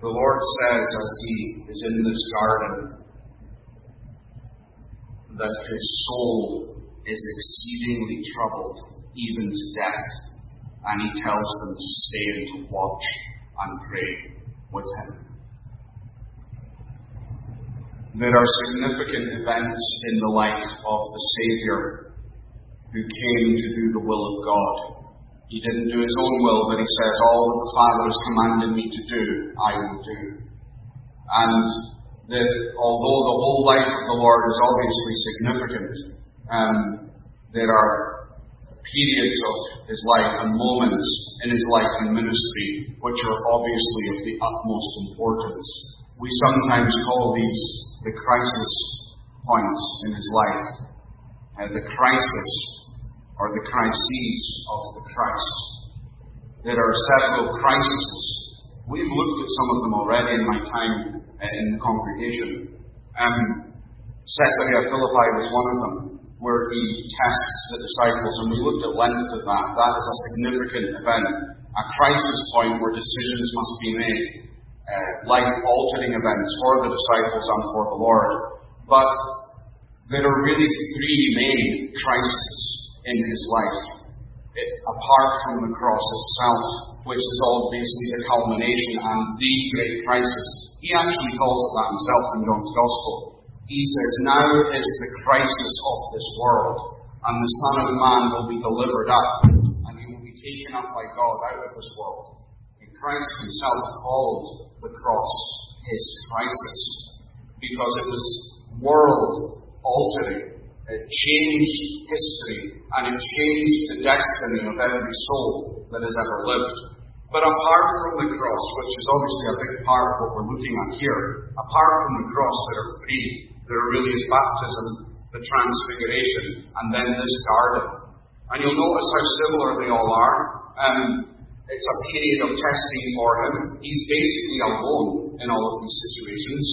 The Lord says as he is in this garden that his soul is exceedingly troubled, even to death, and he tells them to stay and to watch and pray with him. There are significant events in the life of the Saviour who came to do the will of God. He didn't do his own will, but he says, All that the Father has commanded me to do, I will do. And that although the whole life of the Lord is obviously significant, um, there are periods of his life and moments in his life and ministry which are obviously of the utmost importance. We sometimes call these the crisis points in his life, uh, the crisis or the crises of the Christ. There are several crises. We've looked at some of them already in my time uh, in the congregation. Um, Caesarea Philippi was one of them, where he tests the disciples, and we looked at length of that. That is a significant event, a crisis point where decisions must be made, uh, life-altering events for the disciples and for the Lord. But there are really three main crises in his life. It, apart from the cross itself, which is obviously the culmination and the great crisis. He actually calls it that himself in John's Gospel. He says, Now is the crisis of this world, and the Son of Man will be delivered up, and he will be taken up by God out of this world. And Christ himself called the cross his crisis, because it was world altering it changed history and it changed the destiny of every soul that has ever lived. But apart from the cross, which is obviously a big part of what we're looking at here, apart from the cross, there are three. There really is baptism, the transfiguration, and then this garden. And you'll notice how similar they all are. Um, it's a period of testing for him. He's basically alone in all of these situations.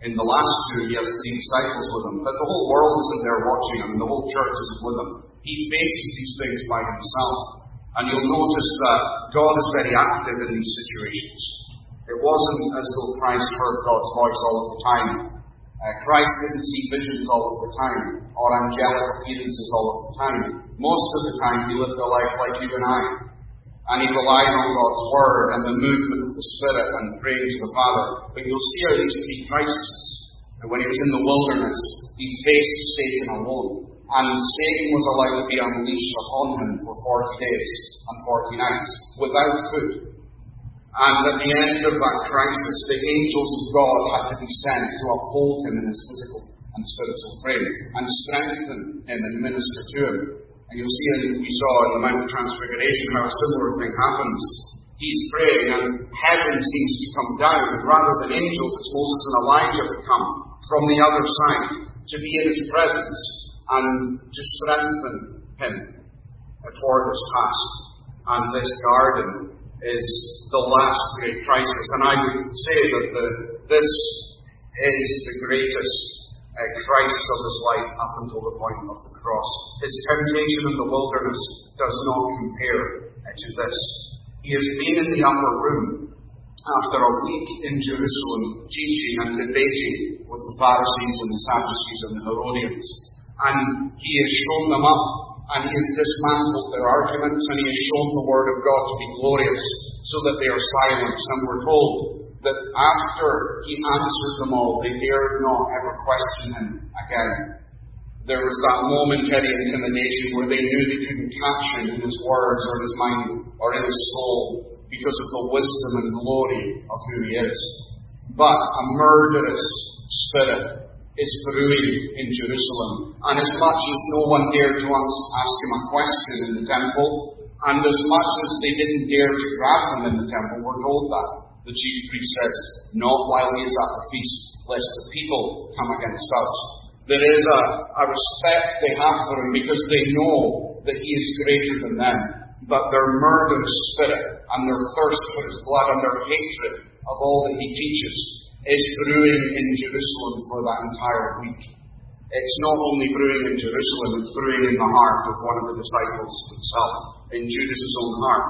In the last two, he has three disciples with him, but the whole world isn't there watching him, the whole church isn't with him. He faces these things by himself. And you'll notice that God is very active in these situations. It wasn't as though Christ heard God's voice all of the time. Uh, Christ didn't see visions all of the time, or angelic appearances all of the time. Most of the time, he lived a life like you and I and he relied on God's word and the movement of the Spirit and praying to the Father. But you'll see how these three crises. When he was in the wilderness, he faced Satan alone. And Satan was allowed to be unleashed upon him for 40 days and 40 nights without food. And at the end of that crisis, the angels of God had to be sent to uphold him in his physical and spiritual frame and strengthen him and minister to him. And you'll see, and we saw in the Mount of Transfiguration, how a similar thing happens. He's praying, and heaven seems to come down. Rather than angels, it's Moses and Elijah that come from the other side to be in his presence and to strengthen him for this task. And this garden is the last great crisis. And I would say that the, this is the greatest Christ of his life up until the point of the cross. His temptation in the wilderness does not compare uh, to this. He has been in the upper room after a week in Jerusalem teaching and debating with the Pharisees and the Sadducees and the Herodians. And he has shown them up and he has dismantled their arguments and he has shown the Word of God to be glorious so that they are silenced. And we're told that after he answered them all, they dared not ever question him again. There was that momentary intimidation where they knew they couldn't catch him in his words or in his mind or in his soul because of the wisdom and glory of who he is. But a murderous spirit is brewing in Jerusalem. And as much as no one dared to ask him a question in the temple, and as much as they didn't dare to grab him in the temple, we're told that the chief priest says, not while he is at the feast, lest the people come against us. There is a, a respect they have for him because they know that he is greater than them. But their murderous spirit and their thirst for his blood and their hatred of all that he teaches is brewing in Jerusalem for that entire week. It's not only brewing in Jerusalem, it's brewing in the heart of one of the disciples himself, in Judas's own heart.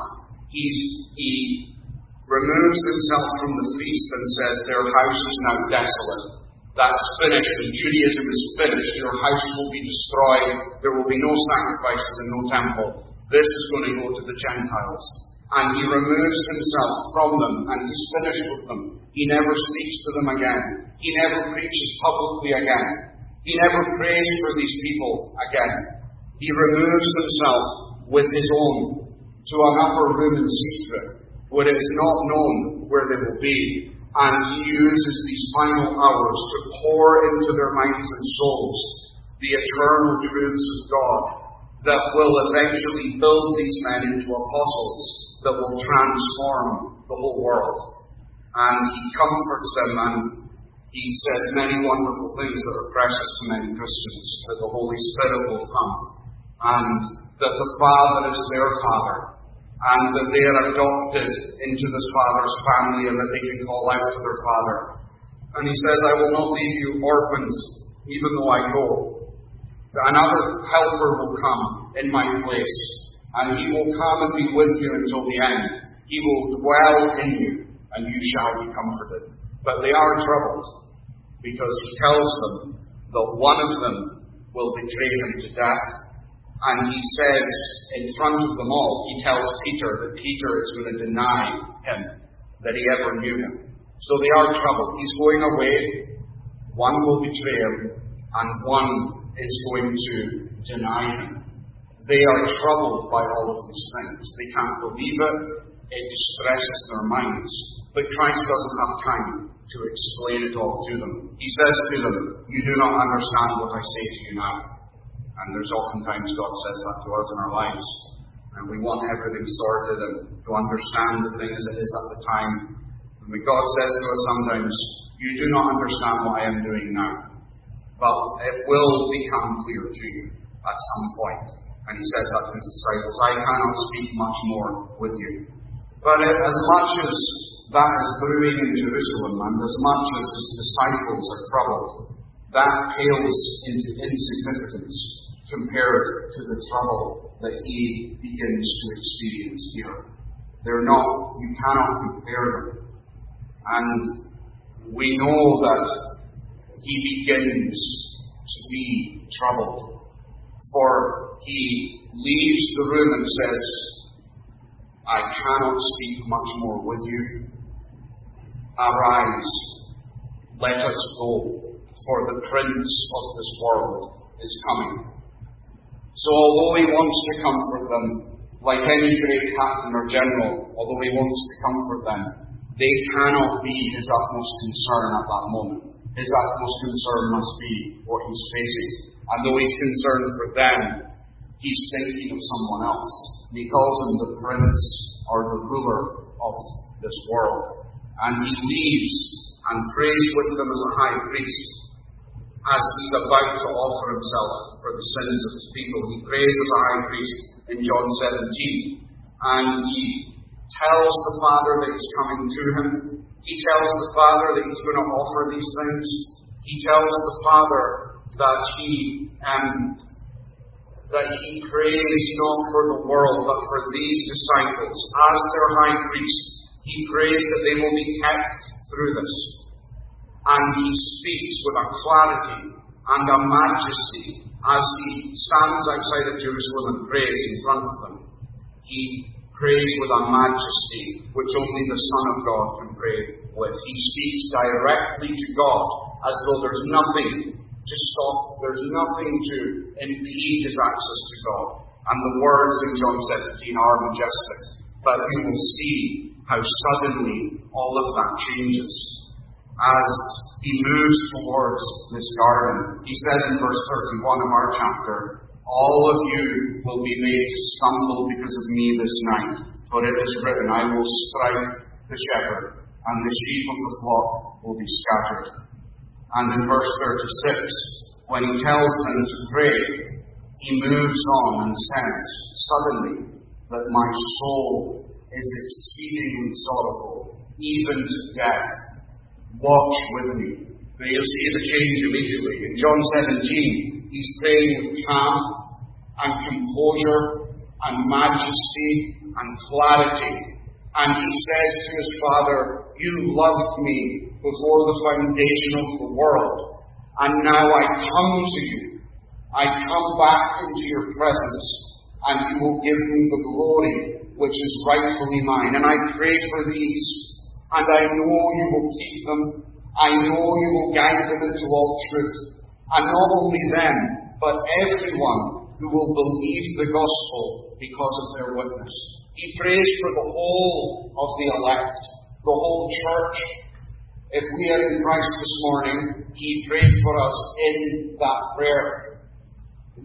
He's, he removes himself from the feast and says, Their house is now desolate. That's finished. And Judaism is finished. Your house will be destroyed. There will be no sacrifices and no temple. This is going to go to the Gentiles. And he removes himself from them and he's finished with them. He never speaks to them again. He never preaches publicly again. He never prays for these people again. He removes himself with his own to an upper room in secret where it is not known where they will be. And he uses these final hours to pour into their minds and souls the eternal truths of God that will eventually build these men into apostles that will transform the whole world. And he comforts them and he said many wonderful things that are precious to many Christians, that the Holy Spirit will come, and that the Father is their Father, and that they are adopted into this Father's family, and that they can call out to their Father. And he says, I will not leave you orphans, even though I go. Another helper will come in my place, and he will come and be with you until the end. He will dwell in you, and you shall be comforted. But they are troubled because he tells them that one of them will betray him to death. And he says in front of them all, he tells Peter that Peter is going to deny him, that he ever knew him. So they are troubled. He's going away, one will betray him, and one is going to deny him. They are troubled by all of these things. They can't believe it. It distresses their minds. But Christ doesn't have time to explain it all to them. He says to them, You do not understand what I say to you now. And there's oftentimes God says that to us in our lives. And we want everything sorted and to understand the thing as it is at the time. And God says to us sometimes, You do not understand what I am doing now. But it will become clear to you at some point. And he says that to his disciples, I cannot speak much more with you. But as much as that is brewing in Jerusalem, and as much as his disciples are troubled, that pales into insignificance compared to the trouble that he begins to experience here. They're not, you cannot compare them. And we know that he begins to be troubled. For he leaves the room and says, I cannot speak much more with you. Arise, let us go, for the Prince of this world is coming. So although he wants to comfort them, like any great captain or general, although he wants to comfort them, they cannot be his utmost concern at that moment. His utmost concern must be what he's facing. And though he's concerned for them, he's thinking of someone else. He calls him the prince or the ruler of this world. And he leaves and prays with them as a high priest as he's about to offer himself for the sins of his people. He prays as a high priest in John 17. And he tells the Father that he's coming to him. He tells the Father that he's going to offer these things. He tells the Father that he um, that he prays not for the world, but for these disciples as their high priest he prays that they will be kept through this. And he speaks with a clarity and a majesty as he stands outside of Jerusalem and prays in front of them. He prays with a majesty which only the Son of God can pray with. He speaks directly to God as though there's nothing to stop, there's nothing to impede his access to God. And the words in John 17 are majestic. But we will see how suddenly all of that changes as he moves towards this garden. He says in verse 31 of our chapter, All of you will be made to stumble because of me this night, for it is written, I will strike the shepherd, and the sheep of the flock will be scattered. And in verse 36, when he tells them to pray, he moves on and says, Suddenly, that my soul is exceedingly sorrowful, even to death. Watch with me. Now you'll see the change immediately. In John 17, he's praying with calm and composure and majesty and clarity. And he says to his Father, You loved me before the foundation of the world, and now I come to you. I come back into your presence, and you will give me the glory which is rightfully mine. And I pray for these, and I know you will keep them. I know you will guide them into all truth. And not only them, but everyone who will believe the gospel because of their witness. He prays for the whole of the elect, the whole church. If we are in Christ this morning, He prayed for us in that prayer.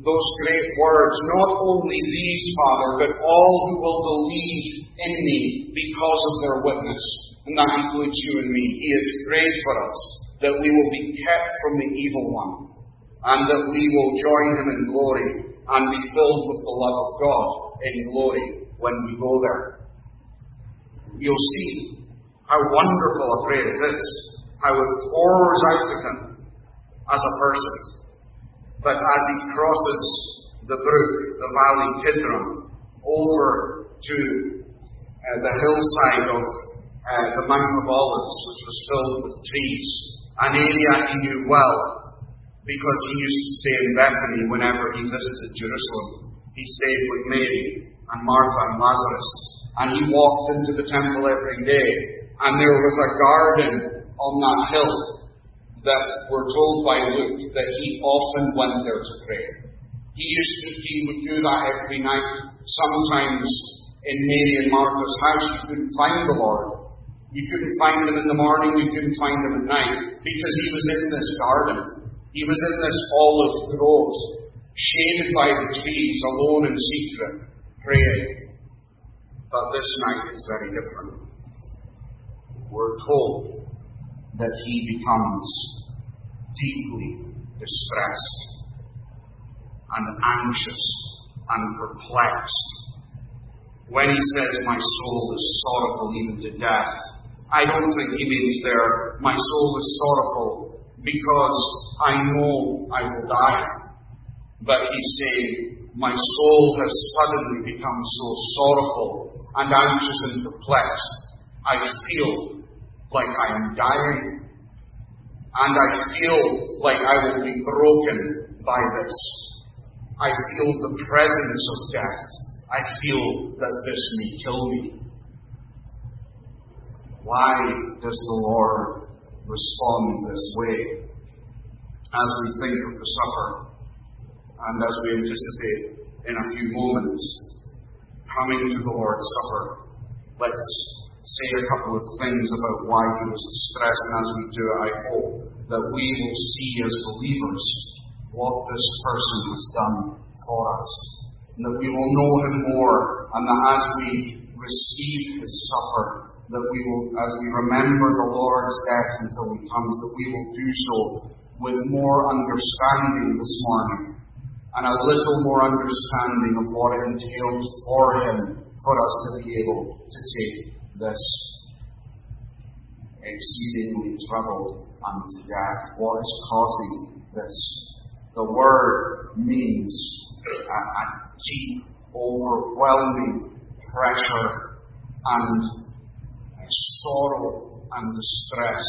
Those great words, not only these, Father, but all who will believe in me because of their witness. And that includes you and me. He has prayed for us that we will be kept from the evil one and that we will join him in glory and be filled with the love of God in glory when we go there. You'll see how wonderful a prayer it is, how it pours out of him as a person. But as he crosses the brook, the valley Kidron, over to uh, the hillside of uh, the Mount of Olives, which was filled with trees, an area he knew well because he used to stay in Bethany whenever he visited Jerusalem. He stayed with Mary and Martha and Lazarus. And he walked into the temple every day. And there was a garden on that hill that we're told by Luke that he often went there to pray. He used to, he would do that every night. Sometimes in Mary and Martha's house, you couldn't find the Lord. You couldn't find him in the morning, you couldn't find him at night, because he was in this garden. He was in this olive grove, shaded by the trees, alone in secret praying. But this night is very different. We're told that he becomes deeply distressed and anxious and perplexed. When he says, My soul is sorrowful even to death, I don't think he means there, My soul is sorrowful because I know I will die. But he's saying, my soul has suddenly become so sorrowful and anxious and perplexed. I feel like I am dying. And I feel like I will be broken by this. I feel the presence of death. I feel that this may kill me. Why does the Lord respond this way? As we think of the supper, and as we anticipate in a few moments coming to the Lord's Supper, let's say a couple of things about why he was distressed. And as we do it, I hope that we will see as believers what this person has done for us. And that we will know him more. And that as we receive his supper, that we will, as we remember the Lord's death until he comes, that we will do so with more understanding this morning and a little more understanding of what it entails for him for us to be able to take this exceedingly troubled unto death. What is causing this? The word means a, a deep, overwhelming pressure and sorrow and distress.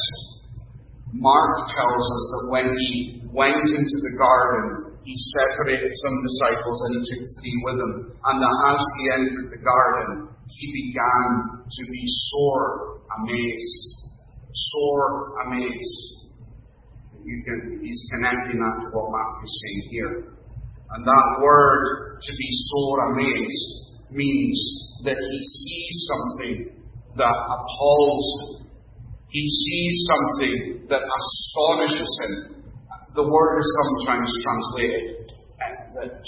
Mark tells us that when he went into the garden, he separated some disciples and he took three with him. And as he entered the garden, he began to be sore amazed. Sore amazed. You can, he's connecting that to what Matthew's saying here. And that word, to be sore amazed, means that he sees something that appalls him. He sees something that astonishes him the word is sometimes translated that,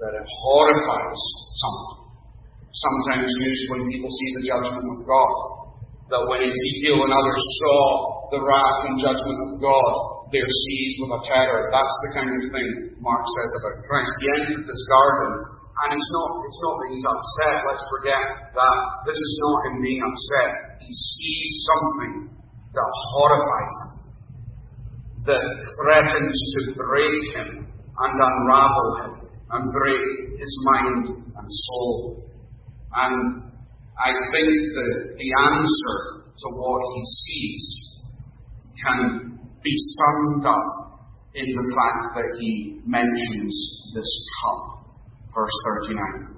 that it horrifies someone. Sometimes used when people see the judgment of God. That when Ezekiel and others saw the wrath and judgment of God, they're seized with a terror. That's the kind of thing Mark says about Christ. He entered this garden, and it's not, it's not that he's upset. Let's forget that. This is not him being upset. He sees something that horrifies him that threatens to break him and unravel him and break his mind and soul. And I think that the answer to what he sees can be summed up in the fact that he mentions this cup. Verse 39.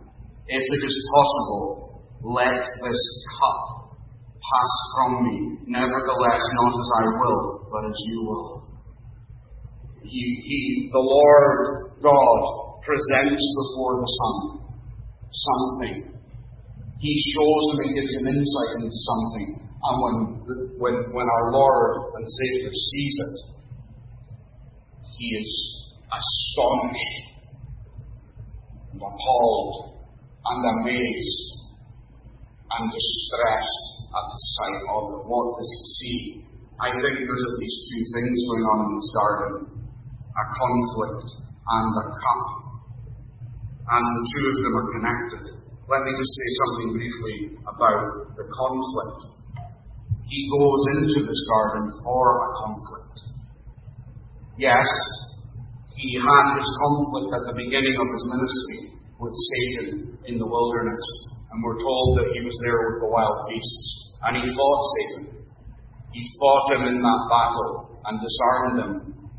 If it is possible, let this cup pass from me. Nevertheless, not as I will, but as you will. He, he, the Lord God presents before the Son something he shows them and gives him insight into something. And when, when, when our Lord and Savior sees it, he is astonished and appalled and amazed and distressed at the sight of it. What does he see? I think there's at least two things going on in this garden a conflict and a cup. And the two of them are connected. Let me just say something briefly about the conflict. He goes into this garden for a conflict. Yes, he had his conflict at the beginning of his ministry with Satan in the wilderness, and we're told that he was there with the wild beasts, and he fought Satan. He fought him in that battle and disarmed him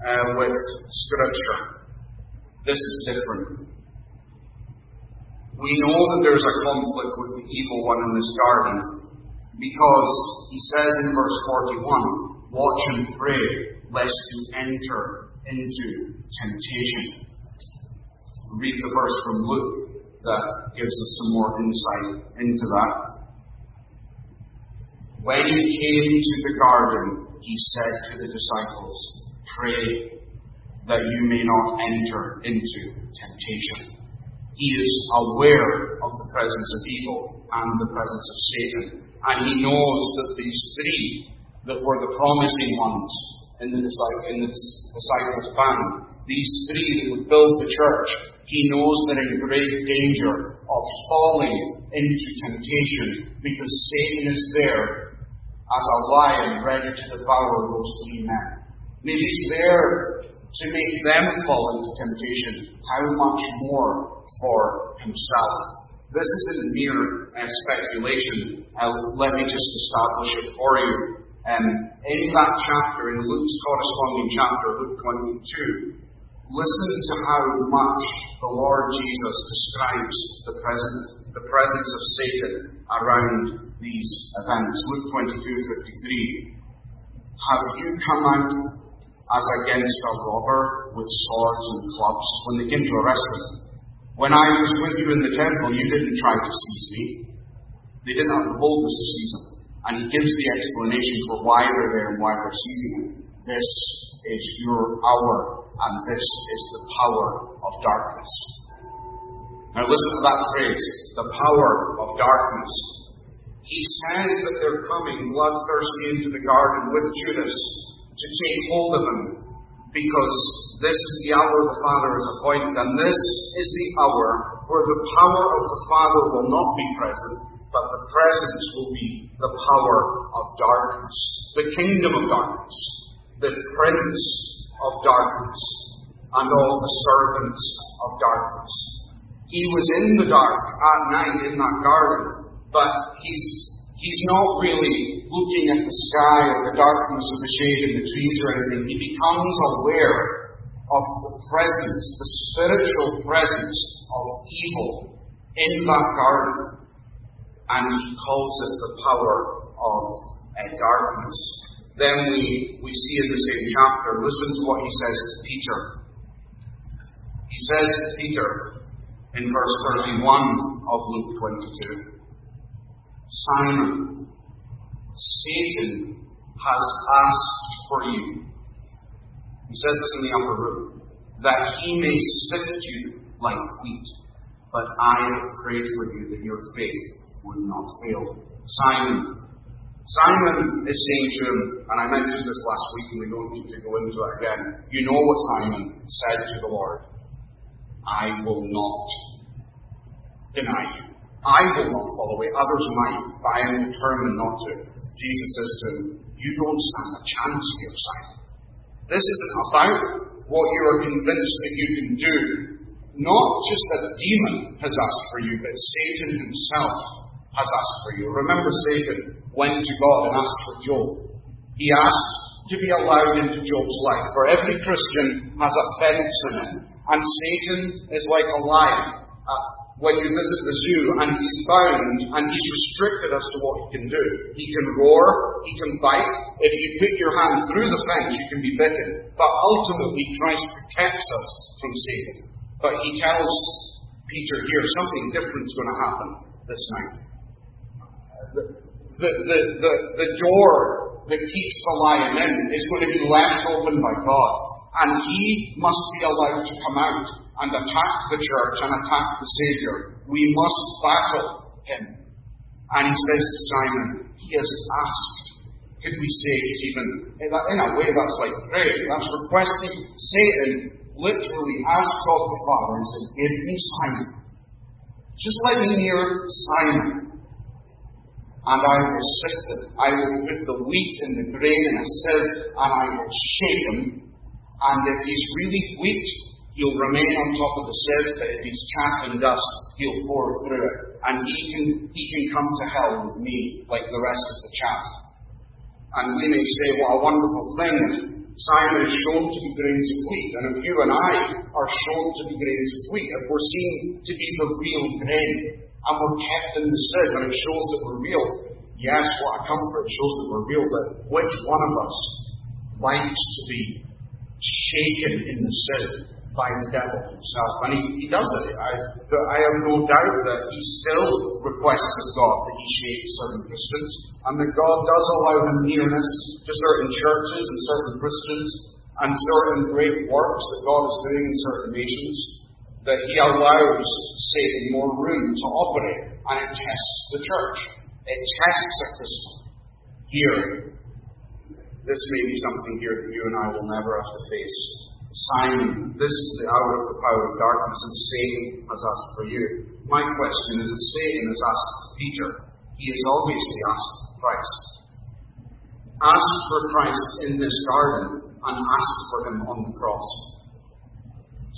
uh, with Scripture. This is different. We know that there's a conflict with the evil one in this garden because he says in verse 41 Watch and pray lest you enter into temptation. Read the verse from Luke that gives us some more insight into that. When he came to the garden, he said to the disciples, Pray that you may not enter into temptation. He is aware of the presence of evil and the presence of Satan. And he knows that these three that were the promising ones in the, disciples' band, these three that would build the church, he knows they're in great danger of falling into temptation because Satan is there as a lion ready to devour those three men. And if he's there to make them fall into temptation, how much more for himself? This isn't mere uh, speculation. Uh, let me just establish it for you. Um, in that chapter, in Luke's corresponding chapter, Luke 22, listen to how much the Lord Jesus describes the presence, the presence of Satan around these events. Luke 22:53. Have you come out as against a robber with swords and clubs when they came to arrest him. When I was with you in the temple, you didn't try to seize me. They didn't have the boldness to seize him. And he gives the explanation for why they're there and why they're seizing him. This is your hour, and this is the power of darkness. Now listen to that phrase, the power of darkness. He says that they're coming bloodthirsty into the garden with Judas to take hold of him because this is the hour the Father has appointed, and this is the hour where the power of the Father will not be present, but the presence will be the power of darkness, the kingdom of darkness, the prince of darkness, and all the servants of darkness. He was in the dark at night in that garden, but he's He's not really looking at the sky or the darkness of the shade in the trees or anything. He becomes aware of the presence, the spiritual presence of evil in that garden. And he calls it the power of uh, darkness. Then we, we see in the same chapter, listen to what he says to Peter. He says to Peter in verse 31 of Luke 22. Simon, Satan has asked for you. He says this in the upper room, that he may sift you like wheat. But I have prayed for you that your faith would not fail. Simon, Simon is saying to him, and I mentioned this last week and we don't need to go into it again. You know what Simon said to the Lord I will not deny you. I will not fall away, others might, but I am determined not to. Jesus says to him, You don't stand a chance here, Simon. This isn't about what you are convinced that you can do. Not just that demon has asked for you, but Satan himself has asked for you. Remember, Satan went to God and asked for Job. He asked to be allowed into Job's life, for every Christian has a fence in it. And Satan is like a lion. When you visit the zoo and he's bound and he's restricted as to what he can do. He can roar, he can bite. If you put your hand through the fence, you can be bitten. But ultimately, Christ protects us from Satan. But he tells Peter here something different is going to happen this night. The, the, the, the, the door that keeps the lion in is going to be left open by God. And he must be allowed to come out and attack the church and attack the Saviour. We must battle him. And he says to Simon, He has asked. Could we say he's even, in a way that's like prayer, that's requesting. Satan literally asked God the Father and said, Give me Simon. Just let me near Simon. And I will sift him. I will put the wheat and the grain in a sieve, and I will shake him. And if he's really wheat, He'll remain on top of the sieve, but if he's chaff and dust, he'll pour through it. And he can, he can come to hell with me, like the rest of the chaff. And we may say, what a wonderful thing Simon is shown to be grains of wheat, and if you and I are shown to be grains of wheat, if we're seen to be the real grain, and we're kept in the sieve, and it shows that we're real, yes, what a comfort, it shows that we're real, but which one of us likes to be shaken in the sieve? By the devil himself. And he, he does it. I, I have no doubt that he still requests of God that he shapes certain Christians, and that God does allow him nearness to certain churches and certain Christians and certain great works that God is doing in certain nations, that he allows Satan more room to operate, and it tests the church. It tests a Christian. Here, this may be something here that you and I will never have to face Simon, this is the hour of the power of darkness, and Satan has asked for you. My question is if Satan has asked Peter, he has obviously asked Christ. Ask for Christ in this garden and ask for him on the cross.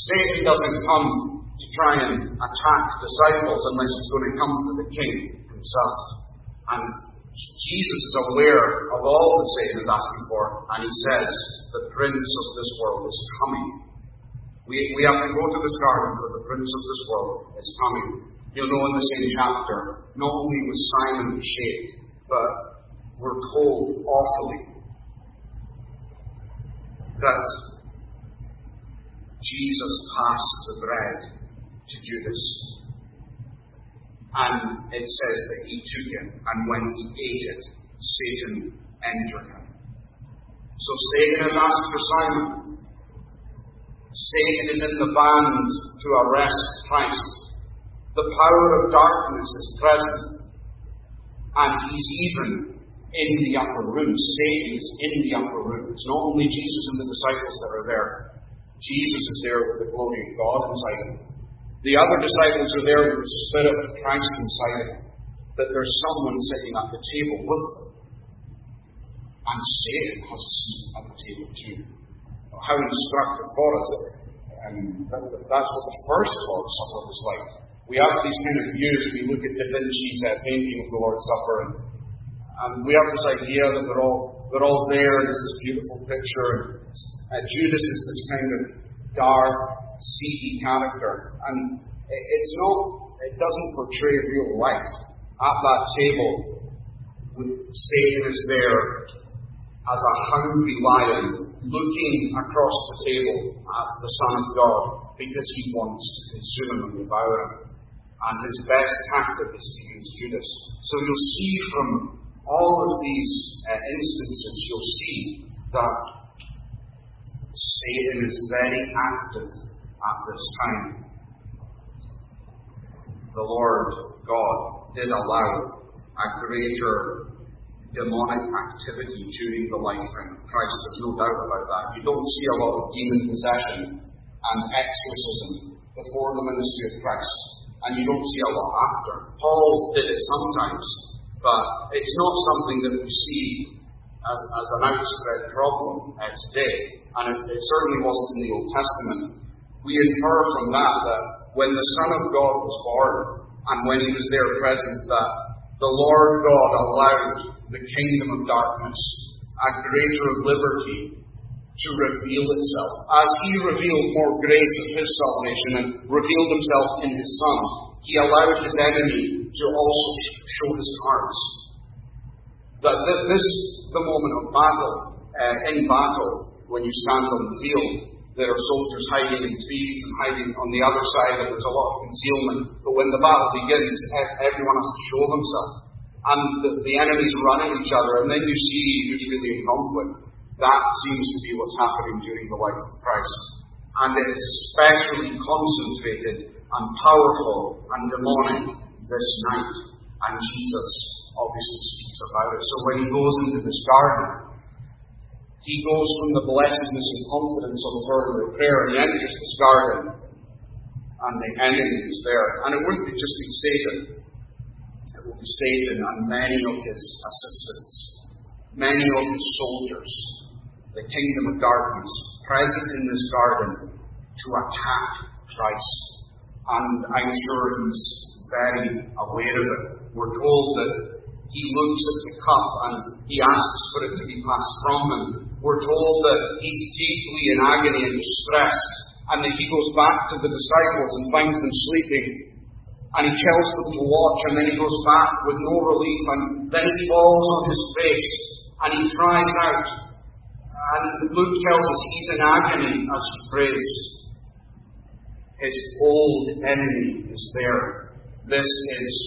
Satan doesn't come to try and attack disciples unless he's going to come for the king himself. And Jesus is aware of all that Satan is asking for, and he says, The prince of this world is coming. We, we have to go to this garden for the prince of this world is coming. You'll know in the same chapter, not only was Simon shaped, but we're told awfully that Jesus passed the bread to Judas. And it says that he took it, and when he ate it, Satan entered him. So Satan has asked for Simon. Satan is in the band to arrest Christ. The power of darkness is present. And he's even in the upper room. Satan is in the upper room. It's not only Jesus and the disciples that are there. Jesus is there with the glory of God inside him. The other disciples are there with the Spirit of Christ inside that there's someone sitting at the table with them. And Satan has a seat at the table too. How instructive for us. And that's what the first Lord's Supper was like. We have these kind of views. We look at Da Vinci's uh, painting of the Lord's Supper, and, and we have this idea that they're all they're all there, and it's this beautiful picture. Uh, Judas is this kind of dark, seedy character. And it's not, it doesn't portray real life. At that table, Satan is there as a hungry lion looking across the table at the Son of God because he wants to consume him and devour him. And his best tactic is to use Judas. So you'll see from all of these uh, instances, you'll see that Satan is very active at this time. The Lord God did allow a greater demonic activity during the lifetime of Christ. There's no doubt about that. You don't see a lot of demon possession and exorcism before the ministry of Christ, and you don't see a lot after. Paul did it sometimes, but it's not something that we see as, as an outspread problem uh, today, and it, it certainly wasn't in the Old Testament we infer from that that when the Son of God was born, and when he was there present, that the Lord God allowed the kingdom of darkness, a greater liberty, to reveal itself. As He revealed more grace of His salvation and revealed Himself in His Son, He allowed His enemy to also show His cards. That this is the moment of battle. Uh, in battle, when you stand on the field, there are soldiers hiding in trees and hiding on the other side, and there's a lot of concealment. But when the battle begins, everyone has to show themselves. And the, the enemies run at each other, and then you see who's really in conflict. That seems to be what's happening during the life of Christ. And it is especially concentrated and powerful and demonic this night. And Jesus obviously speaks about it. So when he goes into this garden, he goes from the blessedness and confidence of his earlier prayer and he enters this garden, and the enemy is there. And it wouldn't be just be Satan, it will be Satan and many of his assistants, many of his soldiers, the kingdom of darkness, present in this garden to attack Christ. And I'm sure he's very aware of it. We're told that he looks at the cup and he asks for it to be passed from him we're told that he's deeply in agony and distress, and that he goes back to the disciples and finds them sleeping. And he tells them to watch, and then he goes back with no relief, and then he falls on his face and he cries out. And Luke tells us he's in agony as he prays. His old enemy is there. This is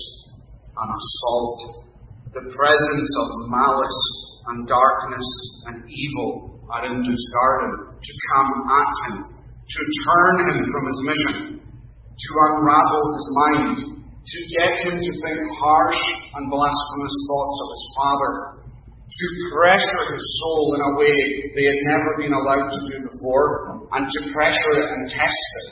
an assault. The presence of malice and darkness and evil are in his garden to come at him, to turn him from his mission, to unravel his mind, to get him to think harsh and blasphemous thoughts of his father, to pressure his soul in a way they had never been allowed to do before, and to pressure it and test it,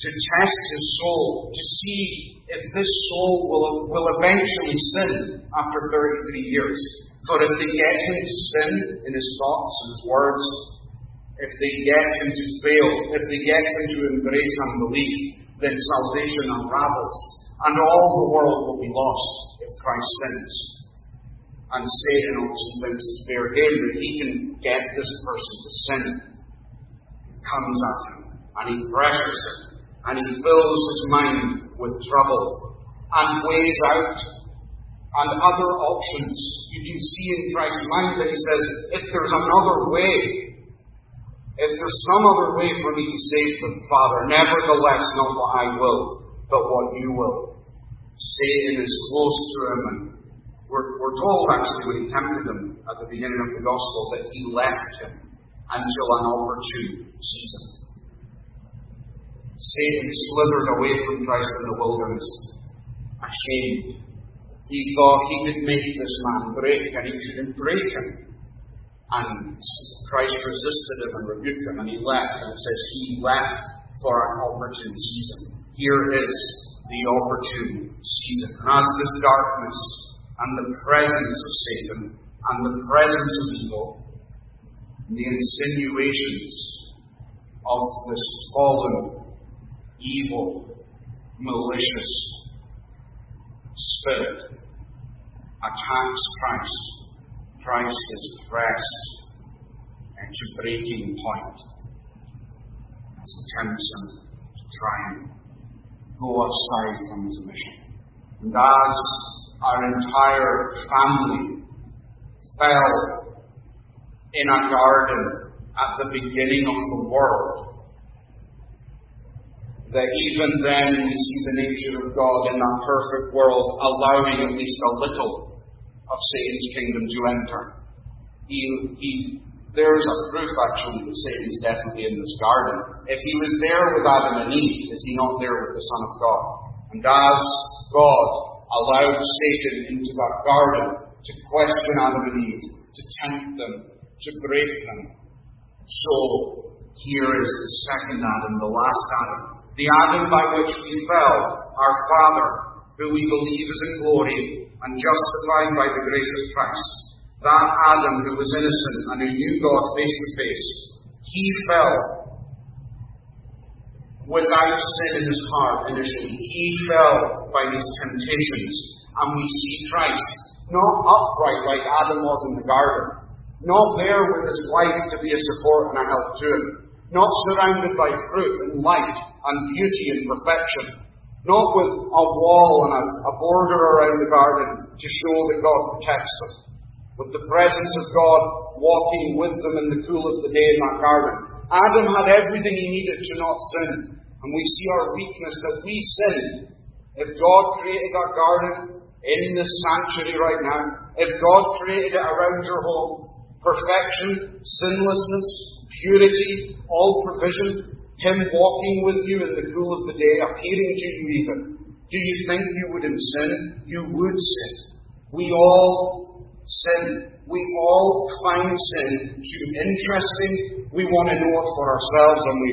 to test his soul, to see if this soul will, will eventually sin after 33 years. For if they get him to sin in his thoughts and his words, if they get him to fail, if they get him to embrace unbelief, then salvation unravels, and all the world will be lost if Christ sins. And Satan also thinks it's fair game that he can get this person to sin. He Comes at him, and he pressures him, and he fills his mind with trouble, and weighs out and other options. You can see in Christ's mind that he says, if there's another way, if there's some other way for me to save them, Father, nevertheless, not what I will, but what you will. Satan is close to him, and we're, we're told actually when he tempted him at the beginning of the Gospel that he left him until an opportune season. Satan slithered away from Christ in the wilderness, ashamed, he thought he could make this man break, and he couldn't break him. And Christ resisted him and rebuked him, and he left. And it says he left for an opportune season. Here is the opportune season. And as this darkness and the presence of Satan and the presence of evil, the insinuations of this fallen, evil, malicious Spirit attacks Christ. Christ is pressed into breaking point as he tempts him to try and go aside from his mission. And as our entire family fell in a garden at the beginning of the world, that even then we see the nature of God in that perfect world allowing at least a little of Satan's kingdom to enter. He, he, there's a proof actually that Satan is definitely in this garden. If he was there with Adam and Eve, is he not there with the Son of God? And as God allowed Satan into that garden to question Adam and Eve, to tempt them, to break them, so here is the second Adam, the last Adam, the Adam by which we fell, our Father, who we believe is in glory and justified by the grace of Christ. That Adam who was innocent and who knew God face to face, he fell. without sin in his heart initially. He fell by these temptations, and we see Christ not upright like Adam was in the garden, not there with his wife to be a support and a help to him, not surrounded by fruit and light and beauty and perfection, not with a wall and a, a border around the garden to show that God protects them, with the presence of God walking with them in the cool of the day in that garden. Adam had everything he needed to not sin, and we see our weakness that we sin. If God created our garden in this sanctuary right now, if God created it around your home, perfection, sinlessness, purity, all provision, Him walking with you in the cool of the day, appearing to you even. Do you think you wouldn't sin? You would sin. We all sin. We all find sin too interesting. We want to know it for ourselves and we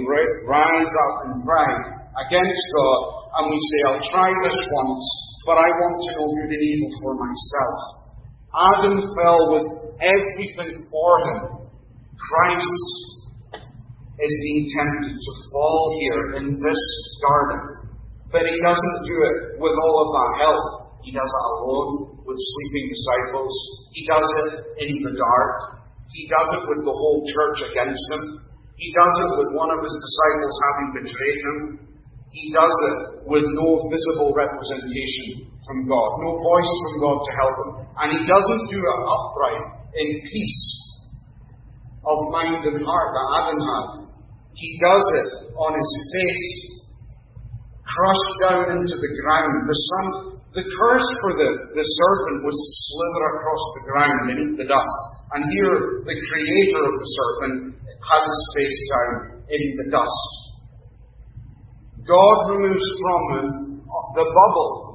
rise up in pride against God and we say, I'll try this once, but I want to know good and evil for myself. Adam fell with everything for him. Christ is being tempted to fall here in this garden. But he doesn't do it with all of that help. He does it alone with sleeping disciples. He does it in the dark. He does it with the whole church against him. He does it with one of his disciples having betrayed him. He does it with no visible representation from God, no voice from God to help him. And he doesn't do it upright in peace of mind and heart Adam had. He does it on his face, crushed down into the ground. The sun, the curse for the, the serpent was to slither across the ground and eat the dust. And here, the creator of the serpent has his face down in the dust. God removes from him the bubble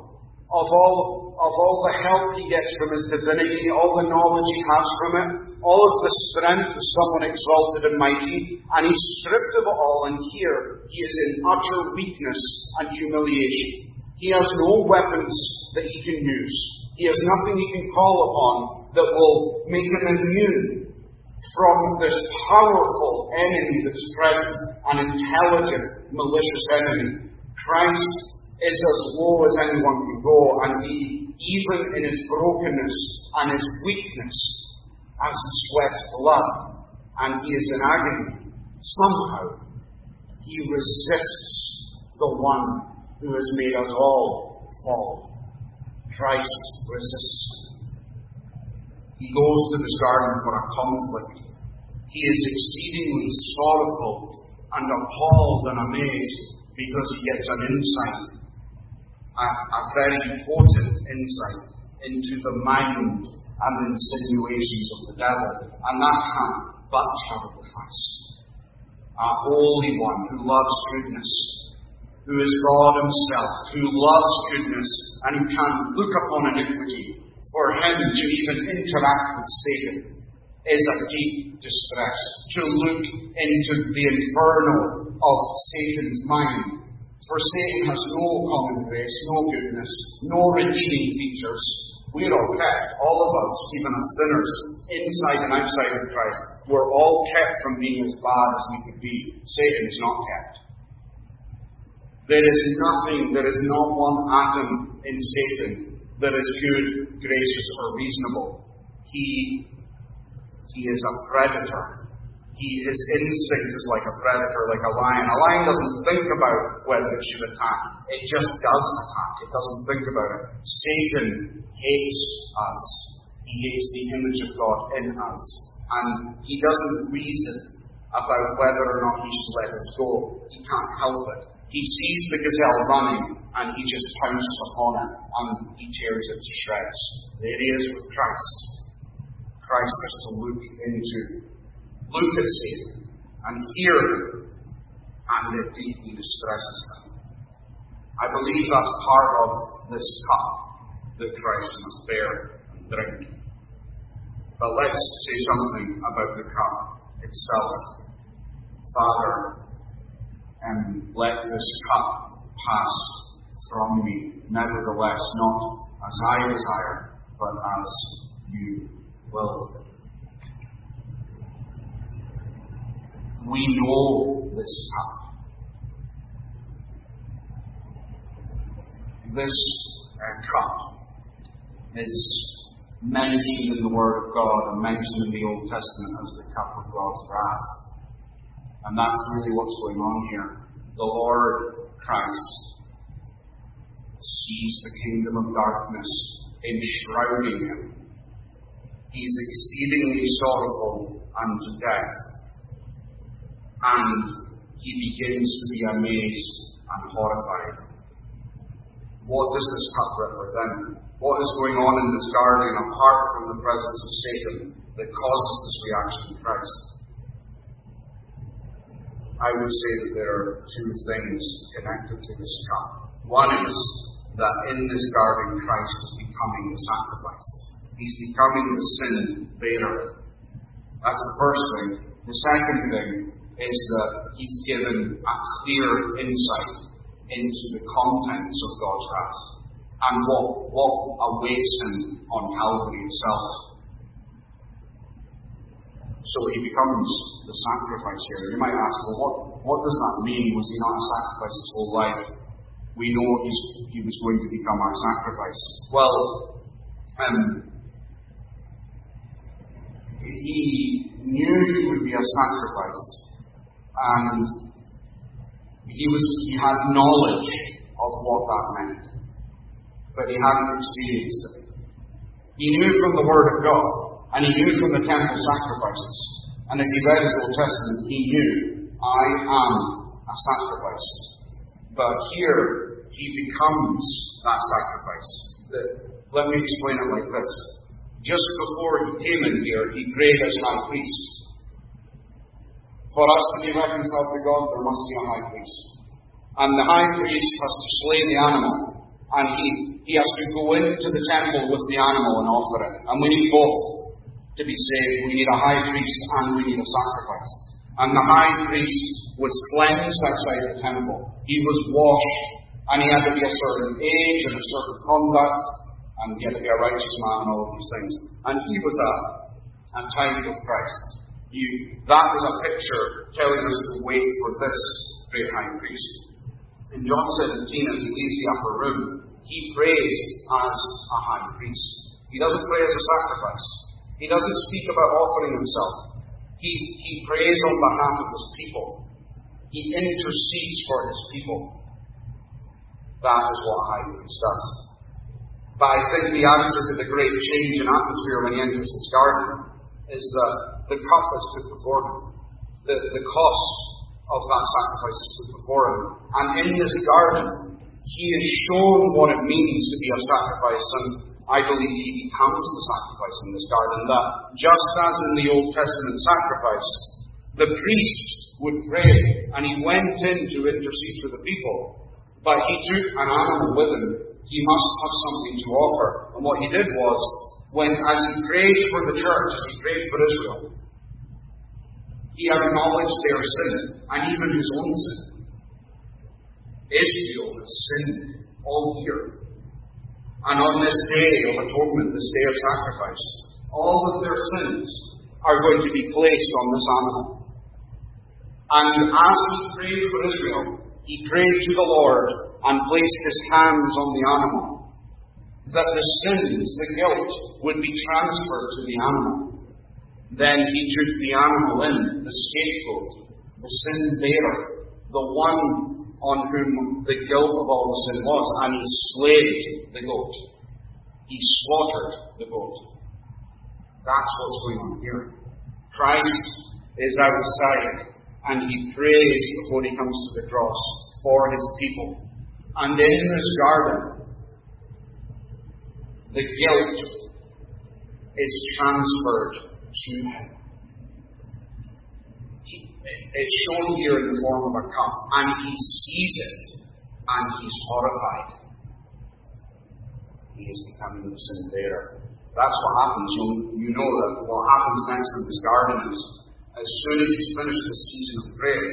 of all of all the help he gets from his divinity, all the knowledge he has from it, all of the strength of someone exalted and mighty, and he's stripped of it all, and here he is in utter weakness and humiliation. He has no weapons that he can use. He has nothing he can call upon that will make him immune from this powerful enemy that's present, an intelligent, malicious enemy. Christ is as low as anyone can go, and he, even in his brokenness and his weakness, as he sweats blood, and he is in agony, somehow he resists the one who has made us all fall. Christ resists. He goes to this garden for a conflict. He is exceedingly sorrowful and appalled and amazed because he gets an insight a, a very important insight into the mind and insinuations of the devil, and that can but trouble Christ. A holy one who loves goodness, who is God himself, who loves goodness, and who can look upon iniquity. For him to even interact with Satan is a deep distress. To look into the inferno of Satan's mind for Satan has no common grace, no goodness, no redeeming features. We are all kept, all of us, even as sinners, inside and outside of Christ. We're all kept from being as bad as we could be. Satan is not kept. There is nothing, there is not one atom in Satan that is good, gracious, or reasonable. He, he is a predator he, his instinct is like a predator, like a lion. A lion doesn't think about whether it should attack. It just does attack. It doesn't think about it. Satan hates us. He hates the image of God in us. And he doesn't reason about whether or not he should let us go. He can't help it. He sees the gazelle running and he just pounces upon it and he tears it to shreds. There he is with Christ. Christ is to look into look at Satan and hear him, and it deeply distresses them. I believe that's part of this cup that Christ must bear and drink. But let's say something about the cup itself. Father, and let this cup pass from me, nevertheless, not as I desire, but as you will. We know this cup. this uh, cup is mentioned in the Word of God and mentioned in the Old Testament as the cup of God's wrath. And that's really what's going on here. The Lord Christ sees the kingdom of darkness enshrouding him. He's exceedingly sorrowful unto death. And he begins to be amazed and horrified. What does this cup represent? What is going on in this garden apart from the presence of Satan that causes this reaction in Christ? I would say that there are two things connected to this cup. One is that in this garden, Christ is becoming the sacrifice. He's becoming the sin bearer. That's the first thing. The second thing is that he's given a clear insight into the contents of God's wrath and what, what awaits him on Calvary itself. So he becomes the sacrifice here. You might ask, well, what, what does that mean? Was he not a sacrifice his whole life? We know he was going to become our sacrifice. Well, um, he knew he would be a sacrifice, and he was he had knowledge of what that meant, but he hadn't experienced it. He knew from the Word of God, and he knew from the temple sacrifices. And as he read his Old Testament, he knew, I am a sacrifice. But here, he becomes that sacrifice. Let me explain it like this. Just before he came in here, he prayed as high priest. For us to be reconciled to God, there must be a high priest. And the high priest has to slay the animal, and he, he has to go into the temple with the animal and offer it. And we need both to be saved. We need a high priest and we need a sacrifice. And the high priest was cleansed outside the temple. He was washed, and he had to be a certain age and a certain conduct, and he had to be a righteous man and all of these things. And he was a, a type of Christ. You, that is a picture telling us to wait for this great high priest. In John 17, as he leaves the upper room, he prays as a high priest. He doesn't pray as a sacrifice. He doesn't speak about offering himself. He, he prays on behalf of his people. He intercedes for his people. That is what a high priest does. But I think the answer to the great change in atmosphere when he enters this garden is that the cup is put before him. The, the cost of that sacrifice is put before him. And in this garden, he is shown what it means to be a sacrifice, and I believe he becomes the sacrifice in this garden. That just as in the Old Testament sacrifice, the priest would pray, and he went in to intercede for the people, but he took an animal with him. He must have something to offer. And what he did was, when, as he prayed for the church, as he prayed for Israel, he acknowledged their sin, and even his own sin. Israel has sinned all year. And on this day of atonement, this day of sacrifice, all of their sins are going to be placed on this animal. And as he prayed for Israel, he prayed to the Lord and placed his hands on the animal that the sins, the guilt, would be transferred to the animal. Then he took the animal in, the scapegoat, the sin bearer, the one on whom the guilt of all the sin was, and he slayed the goat. He slaughtered the goat. That's what's going on here. Christ is outside, and he prays before he comes to the cross for his people. And in this garden, the guilt is transferred to. It's shown here in the form of a cup, and he sees it, and he's horrified. He is becoming the sin bearer. That's what happens. You, you know that what happens next in this garden is as soon as he's finished the season of prayer,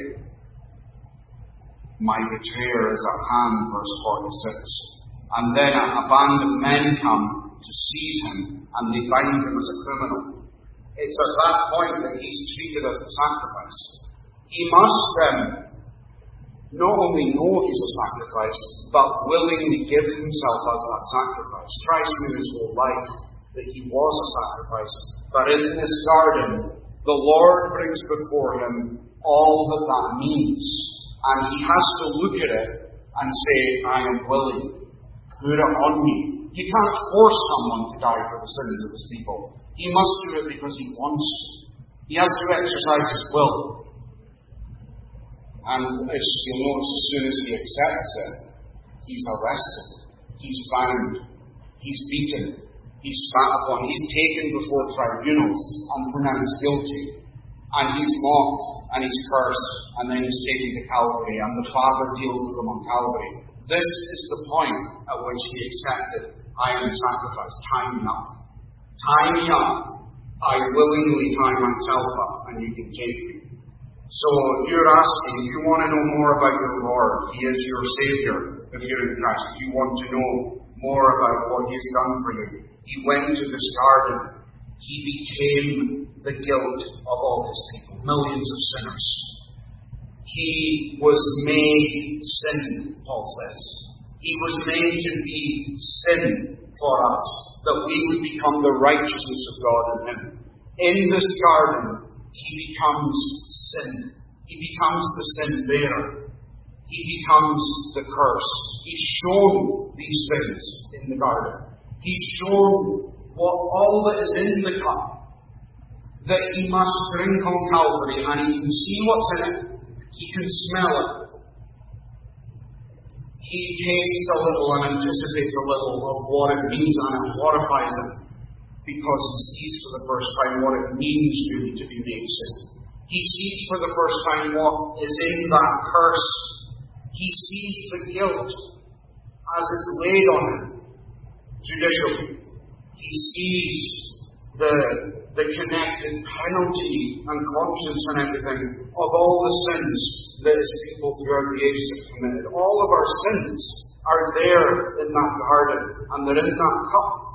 my betrayer is at hand, verse 46. And then a band of men come to seize him, and they bind him as a criminal. It's at that point that he's treated as a sacrifice. He must then not only know he's a sacrifice, but willingly give himself as that sacrifice. Christ knew his whole life that he was a sacrifice. But in this garden, the Lord brings before him all that that means. And he has to look at it and say, I am willing. Put it on me. You can't force someone to die for the sins of his people. He must do it because he wants to. He has to exercise his will. And as you'll notice, as soon as he accepts it, he's arrested, he's bound, he's beaten, he's spat upon, he's taken before tribunals and pronounced guilty. And he's mocked and he's cursed, and then he's taken to Calvary, and the Father deals with him on Calvary. This is the point at which he accepted, I am the sacrifice. Tie me up. Tie me up. I willingly tie myself up, and you can take me. So if you're asking, if you want to know more about your Lord, He is your Savior if you're in Christ. If you want to know more about what He's done for you, He went to this garden. He became the guilt of all His people, millions of sinners. He was made sin, Paul says. He was made to be sin for us, that we would become the righteousness of God in Him. In this garden, he becomes sin. He becomes the sin bearer. He becomes the curse. He's shown these things in the garden. He's shown what all that is in the cup that he must drink on Calvary, and he can see what's in it. He can smell it. He tastes a little and anticipates a little of what it means, and it horrifies him because he sees for the first time what it means really to be made sin. He sees for the first time what is in that curse. He sees the guilt as it's laid on him judicially. He sees the, the connected penalty and conscience and everything of all the sins that his people throughout the ages have committed. All of our sins are there in that garden and they're in that cup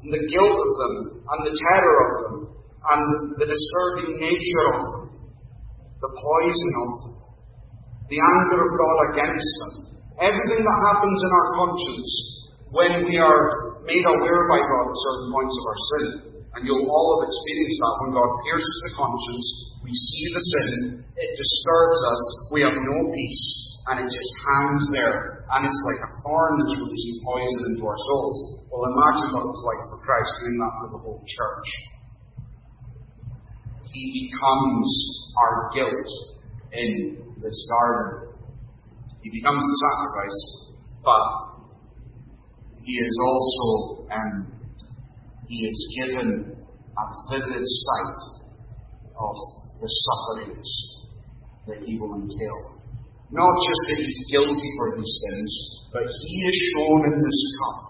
and the guilt of them, and the terror of them, and the disturbing nature of them, the poison of them, the anger of God against them, everything that happens in our conscience when we are made aware by God of certain points of our sin. And you'll all have experienced that when God pierces the conscience, we see the sin, it disturbs us, we have no peace, and it just hangs there, and it's like a thorn that's releasing poison into our souls. Well, imagine what it was like for Christ doing that for the whole church. He becomes our guilt in this garden. He becomes the sacrifice, but he is also, um, he is given a vivid sight of the sufferings that he will entail. Not just that he's guilty for his sins, but he is shown in this cup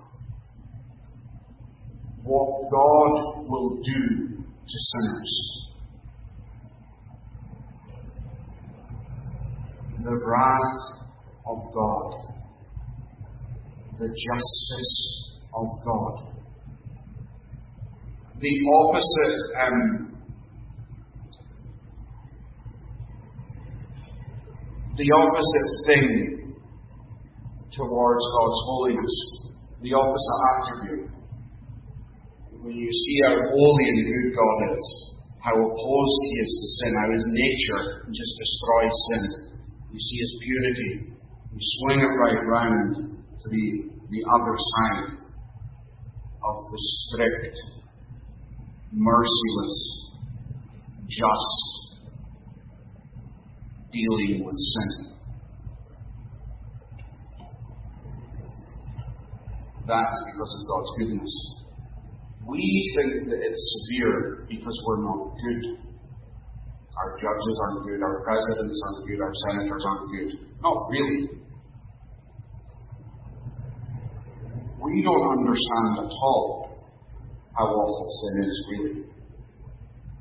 what God will do to sinners. The wrath of God, the justice of God. The opposite um, the opposite thing towards God's holiness, the opposite attribute. When you see how holy and good God is, how opposed He is to sin, how His nature just destroys sin. You see His purity, You swing it right round to the, the other side of the strict, merciless, just dealing with sin. That's because of God's goodness. We think that it's severe because we're not good. Our judges aren't good, our presidents aren't good, our senators aren't good. Not really. We don't understand at all how awful sin is, really.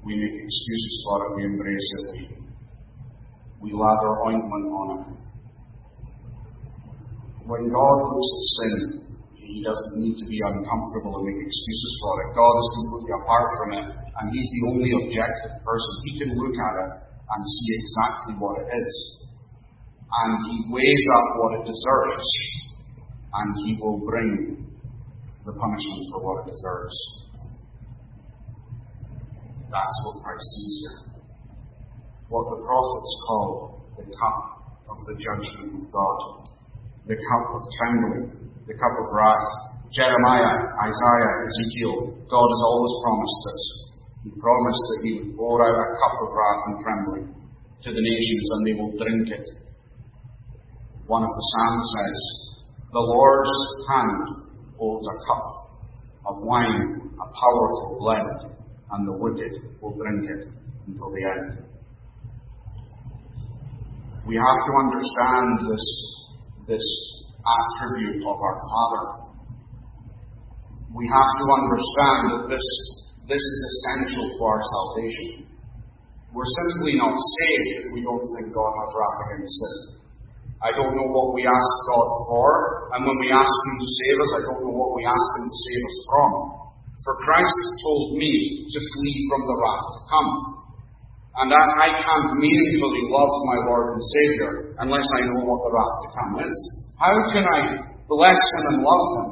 We make excuses for it, we embrace it, we we lather ointment on it. When God looks at sin, He doesn't need to be uncomfortable and make excuses for it. God is completely apart from it, and He's the only objective person. He can look at it and see exactly what it is. and he weighs up what it deserves, and he will bring the punishment for what it deserves. That's what Christ sees here. What the prophets call the cup of the judgment of God, the cup of trembling, the cup of wrath. Jeremiah, Isaiah, Ezekiel, God has always promised this. He promised that He would pour out a cup of wrath and trembling to the nations and they will drink it. One of the Psalms says, The Lord's hand holds a cup of wine, a powerful blend, and the wicked will drink it until the end. We have to understand this, this attribute of our Father. We have to understand that this, this is essential to our salvation. We're simply not saved if we don't think God has wrath against sin. I don't know what we ask God for, and when we ask Him to save us, I don't know what we ask Him to save us from. For Christ told me to flee from the wrath to come. And I, I can't meaningfully love my Lord and Saviour unless I know what the wrath to come is. How can I bless Him and love Him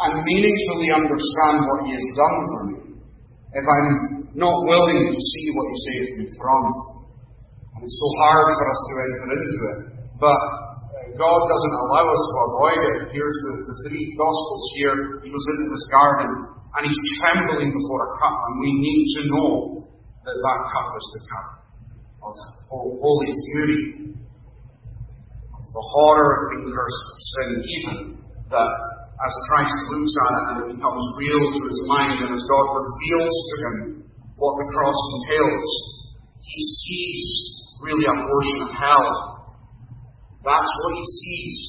and meaningfully understand what He has done for me if I'm not willing to see what He saved me from? And it's so hard for us to enter into it. But God doesn't allow us to avoid it. Here's the, the three Gospels here. He goes into this garden and he's trembling before a cup, and we need to know that that cup is the cup of holy fury, of the horror of being cursed with sin, even that as Christ looks at it and it becomes real to his mind, and as God reveals to him what the cross entails, he sees really a portion of hell. That's what he sees.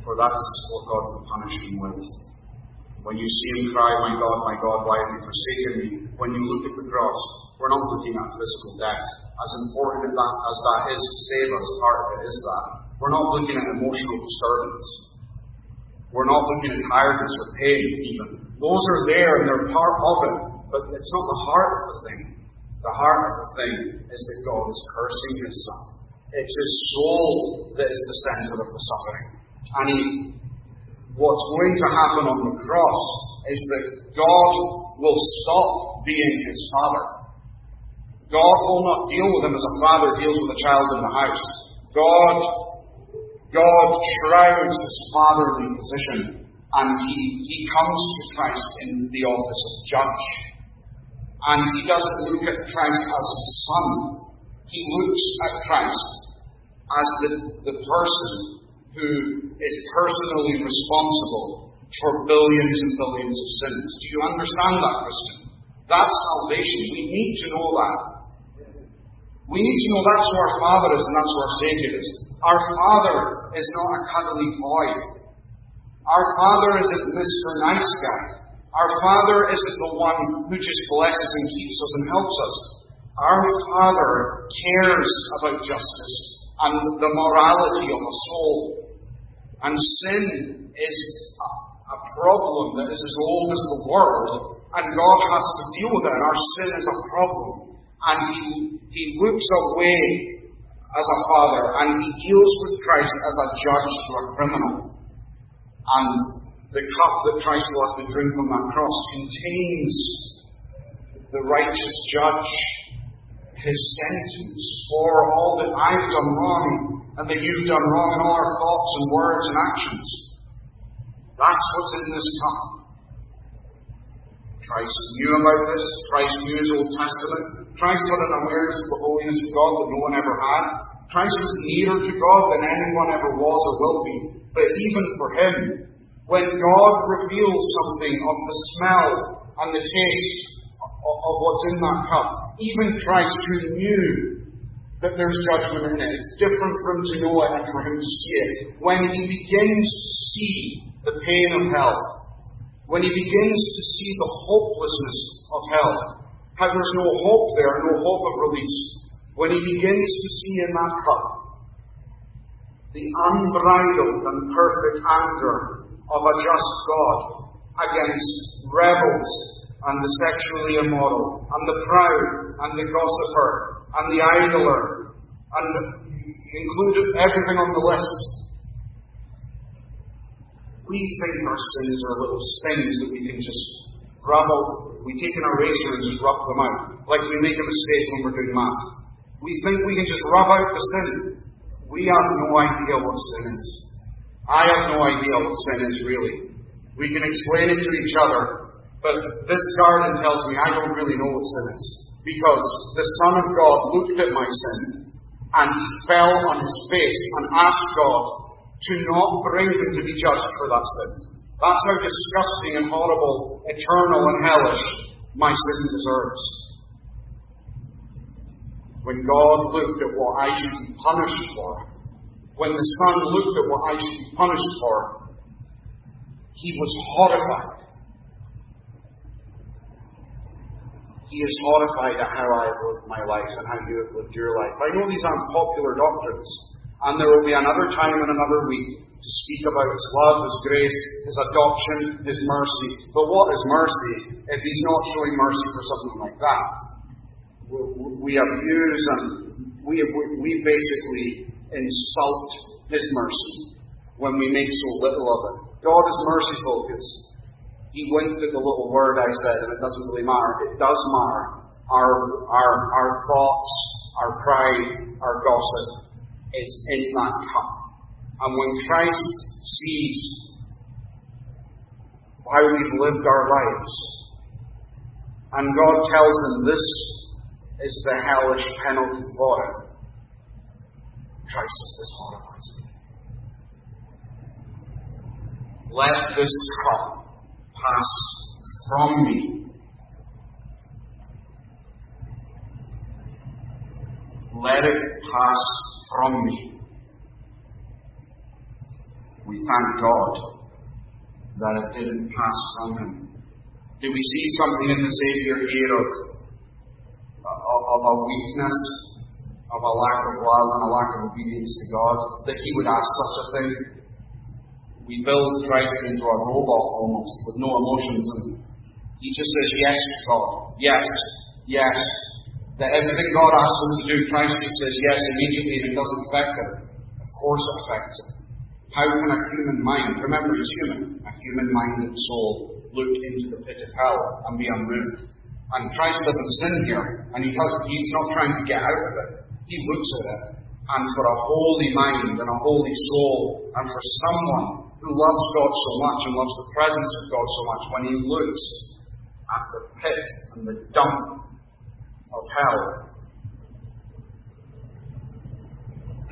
For that's what God will punish him with. When you see him cry, My God, my God, why have you forsaken me? When you look at the cross, we're not looking at physical death. As important as that, as that is to save us, part of it is that. We're not looking at emotional disturbance. We're not looking at tiredness or pain, even. Those are there and they're part of it, but it's not the heart of the thing. The heart of the thing is that God is cursing his son. It's his soul that is the center of the suffering. And he, what's going to happen on the cross is that God will stop being his father. God will not deal with him as a father deals with a child in the house. God, God shrouds his fatherly position and he, he comes to Christ in the office of judge. And he doesn't look at Christ as his son. He looks at Christ as the, the person who is personally responsible for billions and billions of sins. Do you understand that, Christian? That's salvation. We need to know that. We need to know that's who our Father is and that's who our Savior is. Our Father is not a cuddly toy. Our Father isn't Mr. Nice Guy. Our Father isn't the one who just blesses and keeps us and helps us. Our Father cares about justice and the morality of a soul. And sin is a, a problem that is as old as the world, and God has to deal with it, and our sin is a problem. And He, he looks away as a father, and He deals with Christ as a judge to a criminal. And the cup that Christ have to drink on that cross contains the righteous judge, his sentence for all that I've done wrong and that you've done wrong in all our thoughts and words and actions. That's what's in this cup. Christ knew about this. Christ knew his Old Testament. Christ had an awareness of the holiness of God that no one ever had. Christ was nearer to God than anyone ever was or will be. But even for him, when God reveals something of the smell and the taste of, of what's in that cup, even Christ, who knew that there's judgment in it, it's different for him to know it and for him to see it. When he begins to see the pain of hell, when he begins to see the hopelessness of hell, how there's no hope there, no hope of release, when he begins to see in that cup the unbridled and perfect anger of a just God against rebels and the sexually immoral, and the proud, and the gossiper, and the idler, and included everything on the list. We think our sins are little stings that we can just rub out. We take an eraser and just rub them out, like we make a mistake when we're doing math. We think we can just rub out the sin. We have no idea what sin is. I have no idea what sin is really. We can explain it to each other, but this garden tells me I don't really know what sin is. Because the Son of God looked at my sin and he fell on his face and asked God to not bring him to be judged for that sin. That's how disgusting and horrible, eternal and hellish my sin deserves. When God looked at what I should be punished for, when the Son looked at what I should be punished for, he was horrified. He is horrified at how I have lived my life and how you have lived your life. I know these aren't popular doctrines, and there will be another time and another week to speak about His love, His grace, His adoption, His mercy. But what is mercy if He's not showing mercy for something like that? We abuse and we, we basically insult His mercy when we make so little of it. God is merciful because He winked at the little word I said, and it doesn't really matter. It does matter. Our, our, our thoughts, our pride, our gossip is in that cup. And when Christ sees how we've lived our lives, and God tells him this is the hellish penalty for it, Christ horrifies me. Let this cup pass from me. Let it pass from me. We thank God that it didn't pass from him. Do we see something in the Savior here of, of, of a weakness of a lack of love and a lack of obedience to God, that He would ask such a thing. We build Christ into a robot almost, with no emotions, and He just says, Yes, God, yes, yes. That everything God asks him to do, Christ just says yes immediately and it doesn't affect him. Of course it affects him. How can a human mind, remember he's human, a human mind and soul, look into the pit of hell and be unmoved? And Christ doesn't sin here, and he he's not trying to get out of it. He looks at it. And for a holy mind and a holy soul, and for someone who loves God so much and loves the presence of God so much, when he looks at the pit and the dump of hell,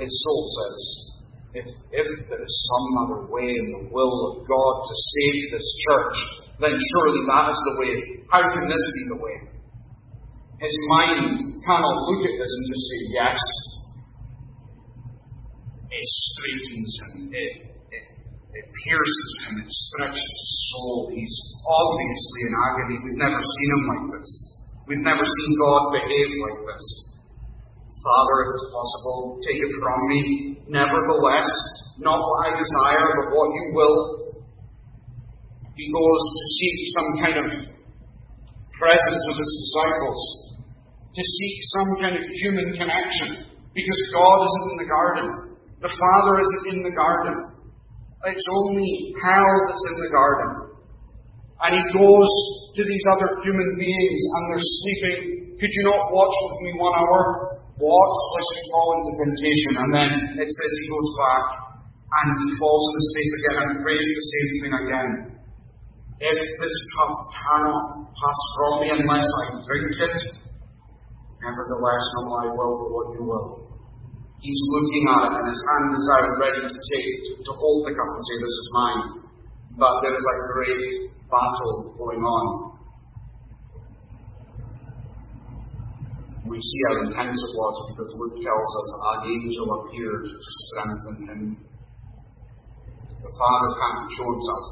his soul says, if, if there is some other way in the will of God to save this church, then surely that is the way. How can this be the way? His mind cannot look at this and just say yes. It straightens him, it, it, it pierces him, it stretches his soul. He's obviously in agony. We've never seen him like this. We've never seen God behave like this. Father, if it's possible, take it from me. Nevertheless, not what I desire, but what you will. He goes to seek some kind of presence of his disciples to seek some kind of human connection because God isn't in the garden. The Father isn't in the garden. It's only hell that's in the garden. And he goes to these other human beings and they're sleeping. Could you not watch with me one hour? Watch lest you fall into temptation. And then it says he goes back and he falls on his face again and prays the same thing again. If this cup cannot pass from me unless I drink it, Nevertheless, not my will, but what you will. He's looking at it, and his hand is out, ready to take to hold the cup and say, This is mine. But there is a great battle going on. We see how intense it was because Luke tells us an angel appeared to strengthen him. The Father can't show himself,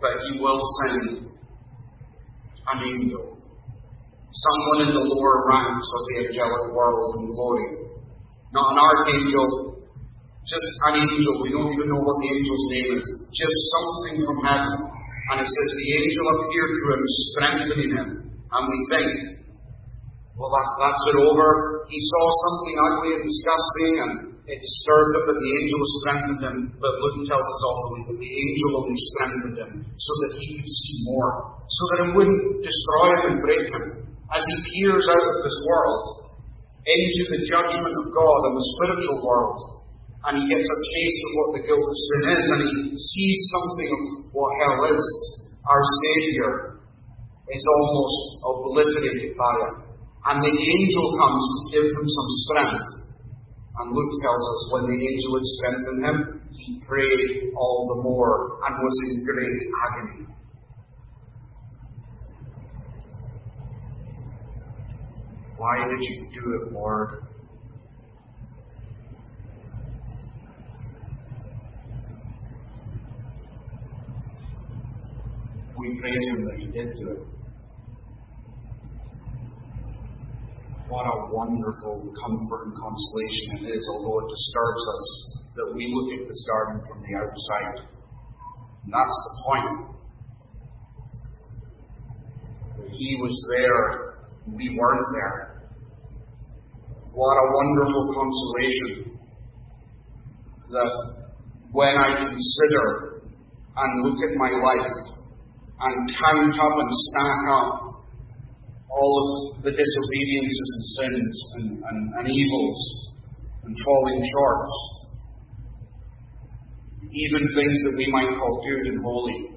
but he will send an angel someone in the lower ranks of the angelic world in glory. Not an archangel, just an angel. We don't even know what the angel's name is. Just something from heaven And it says the angel appeared to him, strengthening him. And we think, well, that, that's it over. He saw something ugly and disgusting, and it disturbed him, but the angel strengthened him. But Luke tells us also that the angel only strengthened him so that he could see more, so that it wouldn't destroy him and break him. As he peers out of this world into the judgment of God and the spiritual world, and he gets a taste of what the guilt of sin is, and he sees something of what hell is, our Saviour is almost obliterated by it. And the angel comes to give him some strength. And Luke tells us when the angel had strengthened him, he prayed all the more and was in great agony. Why did you do it, Lord? We praise Him that He did do it. What a wonderful comfort and consolation it is, although it disturbs us that we look at this garden from the outside. And that's the point. That He was there, we weren't there. What a wonderful consolation that when I consider and look at my life and count up and stack up all of the disobediences and sins and, and, and evils and falling shorts, even things that we might call good and holy,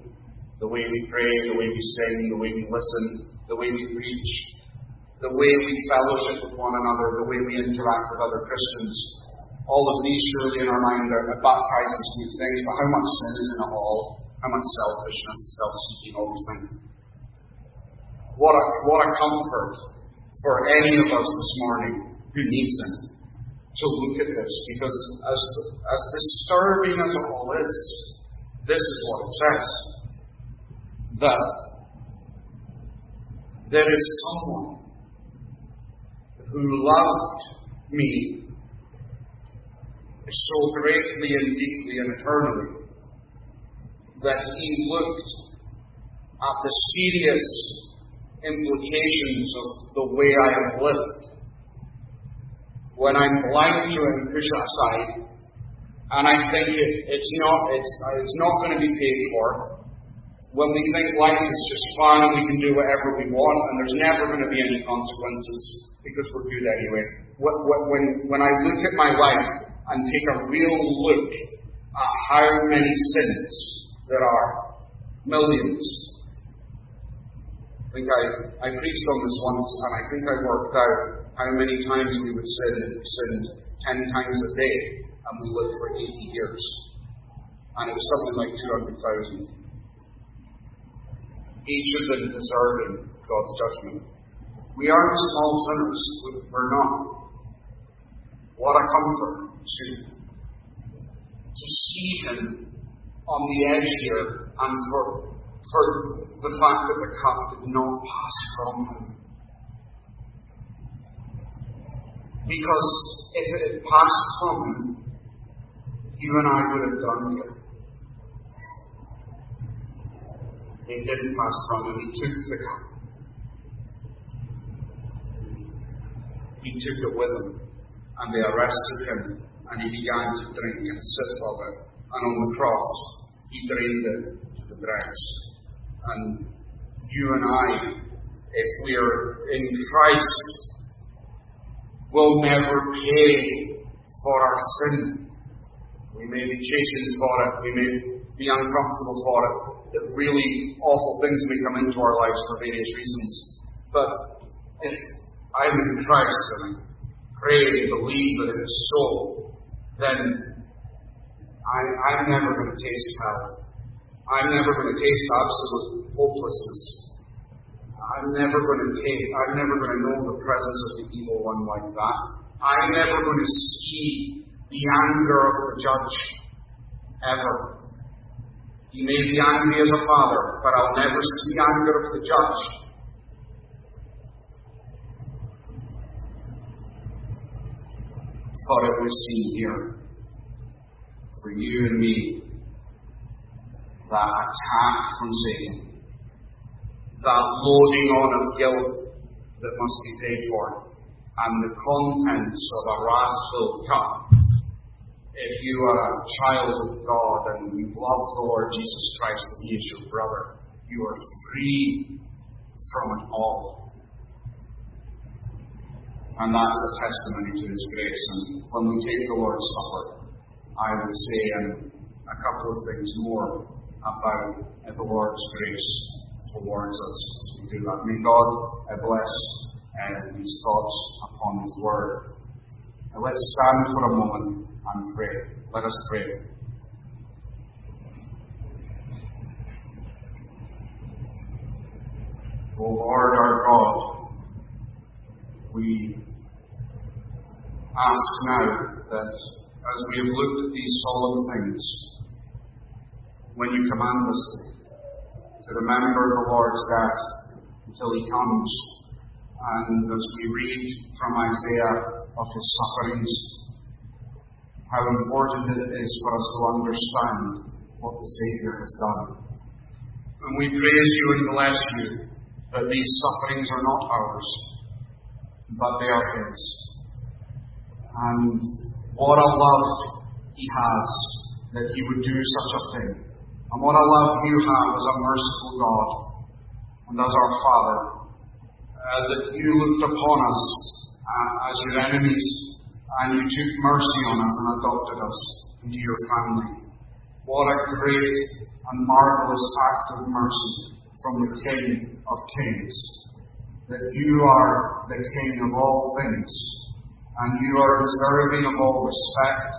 the way we pray, the way we sing, the way we listen, the way we preach, the way we fellowship with one another, the way we interact with other Christians. All of these surely in our mind are baptized into new things, but how much sin is in it all? How much selfishness, self-seeking, all these things. What a, what a comfort for any of us this morning who needs Him to look at this, because as, as disturbing as it all is, this is what it says. That there is someone who loved me so greatly and deeply and eternally that he looked at the serious implications of the way I have lived. When I'm blind to it and push aside, and I think it, it's not it's, it's not going to be paid for, when we think life is just fun and we can do whatever we want and there's never going to be any consequences because we're good anyway. What When, when I look at my life and take a real look at how many sins there are, millions. I think I, I preached on this once and I think I worked out how many times we would sin if we sinned ten times a day and we lived for 80 years. And it was something like 200,000 each of them deserving God's judgment. We aren't small sinners. We're not. What a comfort to, to see Him on the edge here and for, for the fact that the cup did not pass from Him. Because if it had passed from Him, you and I would have done He didn't pass from him, he took the cup. He took it with him, and they arrested him, and he began to drink and sip of it. And on the cross, he drained it to the dregs. And you and I, if we are in Christ, will never pay for our sin. We may be chastened for it, we may be uncomfortable for it, that really awful things may come into our lives for various reasons. But if I'm in Christ and I pray and believe that it is so, then I, I'm never going to taste hell. I'm never going to taste absolute hopelessness. I'm never going to taste, I'm never going to know the presence of the evil one like that. I'm never going to see the anger of the judge ever. He may be angry as a father, but I'll never see anger of the judge. Thought it was seen here for you and me that attack from Satan, that loading on of guilt that must be paid for, and the contents of a wrath-filled cup. If you are a child of God and you love the Lord Jesus Christ and He is your brother, you are free from it all. And that's a testimony to His grace. And when we take the Lord's Supper, I would say a couple of things more about the Lord's grace towards us as we do that. May God bless uh, these thoughts upon His Word. Let's stand for a moment and pray. Let us pray. O Lord our God, we ask now that as we have looked at these solemn things, when you command us to remember the Lord's death until he comes, and as we read from Isaiah of his sufferings, how important it is for us to understand what the Saviour has done. And we praise you and bless you that these sufferings are not ours, but they are His. And what a love He has that He would do such a thing. And what a love you have as a merciful God and as our Father, uh, that you looked upon us Uh, as your enemies and you took mercy on us and adopted us into your family. What a great and marvelous act of mercy from the King of Kings. That you are the King of all things, and you are deserving of all respect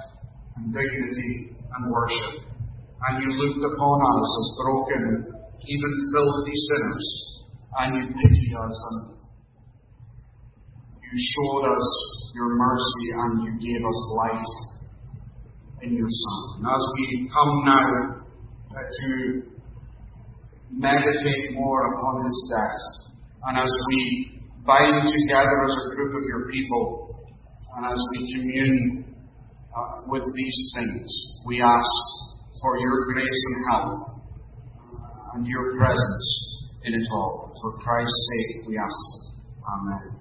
and dignity and worship. And you looked upon us as broken, even filthy sinners, and you pitied us and you showed us your mercy and you gave us life in your Son. And as we come now to meditate more upon his death. And as we bind together as a group of your people, and as we commune uh, with these things, we ask for your grace and help and your presence in it all. For Christ's sake, we ask. Amen.